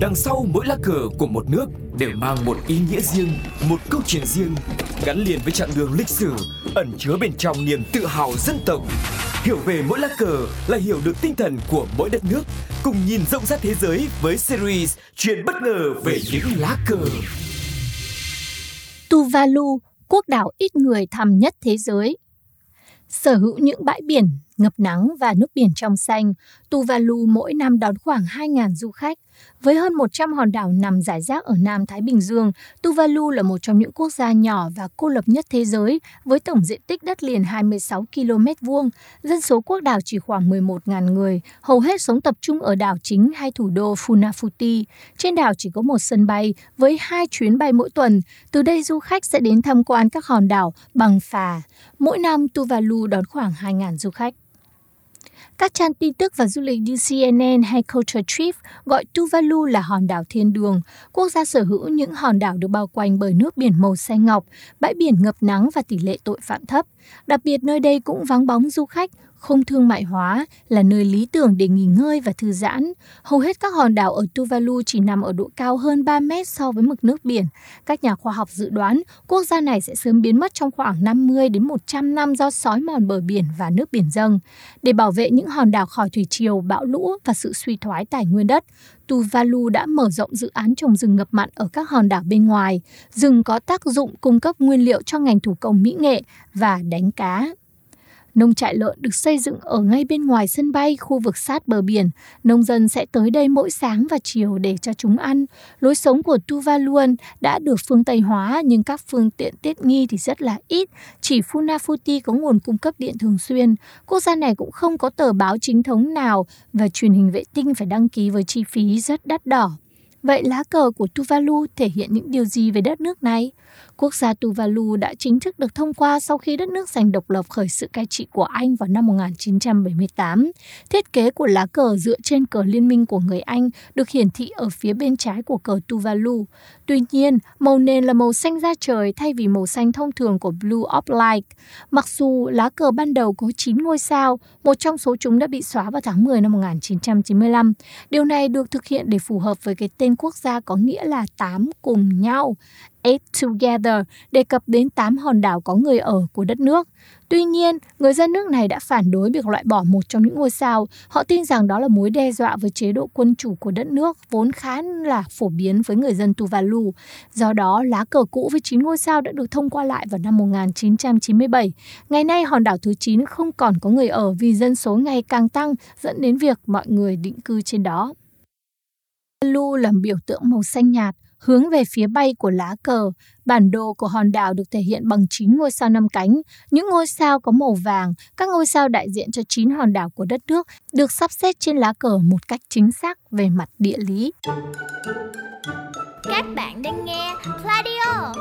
Đằng sau mỗi lá cờ của một nước đều mang một ý nghĩa riêng, một câu chuyện riêng, gắn liền với chặng đường lịch sử, ẩn chứa bên trong niềm tự hào dân tộc. Hiểu về mỗi lá cờ là hiểu được tinh thần của mỗi đất nước, cùng nhìn rộng rãi thế giới với series Chuyện bất ngờ về những lá cờ. Tuvalu, quốc đảo ít người thăm nhất thế giới. Sở hữu những bãi biển ngập nắng và nước biển trong xanh, Tuvalu mỗi năm đón khoảng 2.000 du khách. Với hơn 100 hòn đảo nằm rải rác ở Nam Thái Bình Dương, Tuvalu là một trong những quốc gia nhỏ và cô lập nhất thế giới với tổng diện tích đất liền 26 km vuông. Dân số quốc đảo chỉ khoảng 11.000 người, hầu hết sống tập trung ở đảo chính hay thủ đô Funafuti. Trên đảo chỉ có một sân bay với hai chuyến bay mỗi tuần. Từ đây du khách sẽ đến tham quan các hòn đảo bằng phà. Mỗi năm Tuvalu đón khoảng 2.000 du khách. Các trang tin tức và du lịch như CNN hay Culture Trip gọi Tuvalu là hòn đảo thiên đường. Quốc gia sở hữu những hòn đảo được bao quanh bởi nước biển màu xanh ngọc, bãi biển ngập nắng và tỷ lệ tội phạm thấp. Đặc biệt nơi đây cũng vắng bóng du khách, không thương mại hóa, là nơi lý tưởng để nghỉ ngơi và thư giãn. Hầu hết các hòn đảo ở Tuvalu chỉ nằm ở độ cao hơn 3 mét so với mực nước biển. Các nhà khoa học dự đoán quốc gia này sẽ sớm biến mất trong khoảng 50 đến 100 năm do sói mòn bờ biển và nước biển dâng. Để bảo vệ những hòn đảo khỏi thủy triều, bão lũ và sự suy thoái tài nguyên đất, Tuvalu đã mở rộng dự án trồng rừng ngập mặn ở các hòn đảo bên ngoài. Rừng có tác dụng cung cấp nguyên liệu cho ngành thủ công mỹ nghệ và đánh cá. Nông trại lợn được xây dựng ở ngay bên ngoài sân bay, khu vực sát bờ biển. Nông dân sẽ tới đây mỗi sáng và chiều để cho chúng ăn. Lối sống của Tuvaluan đã được phương Tây hóa nhưng các phương tiện tiết nghi thì rất là ít. Chỉ Funafuti có nguồn cung cấp điện thường xuyên. Quốc gia này cũng không có tờ báo chính thống nào và truyền hình vệ tinh phải đăng ký với chi phí rất đắt đỏ. Vậy lá cờ của Tuvalu thể hiện những điều gì về đất nước này? Quốc gia Tuvalu đã chính thức được thông qua sau khi đất nước giành độc lập khởi sự cai trị của Anh vào năm 1978. Thiết kế của lá cờ dựa trên cờ liên minh của người Anh được hiển thị ở phía bên trái của cờ Tuvalu. Tuy nhiên, màu nền là màu xanh da trời thay vì màu xanh thông thường của Blue of Light. Mặc dù lá cờ ban đầu có 9 ngôi sao, một trong số chúng đã bị xóa vào tháng 10 năm 1995. Điều này được thực hiện để phù hợp với cái tên quốc gia có nghĩa là tám cùng nhau. Eight Together đề cập đến 8 hòn đảo có người ở của đất nước. Tuy nhiên, người dân nước này đã phản đối việc loại bỏ một trong những ngôi sao. Họ tin rằng đó là mối đe dọa với chế độ quân chủ của đất nước, vốn khá là phổ biến với người dân Tuvalu. Do đó, lá cờ cũ với 9 ngôi sao đã được thông qua lại vào năm 1997. Ngày nay, hòn đảo thứ 9 không còn có người ở vì dân số ngày càng tăng, dẫn đến việc mọi người định cư trên đó. Lu là biểu tượng màu xanh nhạt, hướng về phía bay của lá cờ. Bản đồ của hòn đảo được thể hiện bằng 9 ngôi sao năm cánh. Những ngôi sao có màu vàng, các ngôi sao đại diện cho 9 hòn đảo của đất nước, được sắp xếp trên lá cờ một cách chính xác về mặt địa lý. Các bạn đang nghe Pladio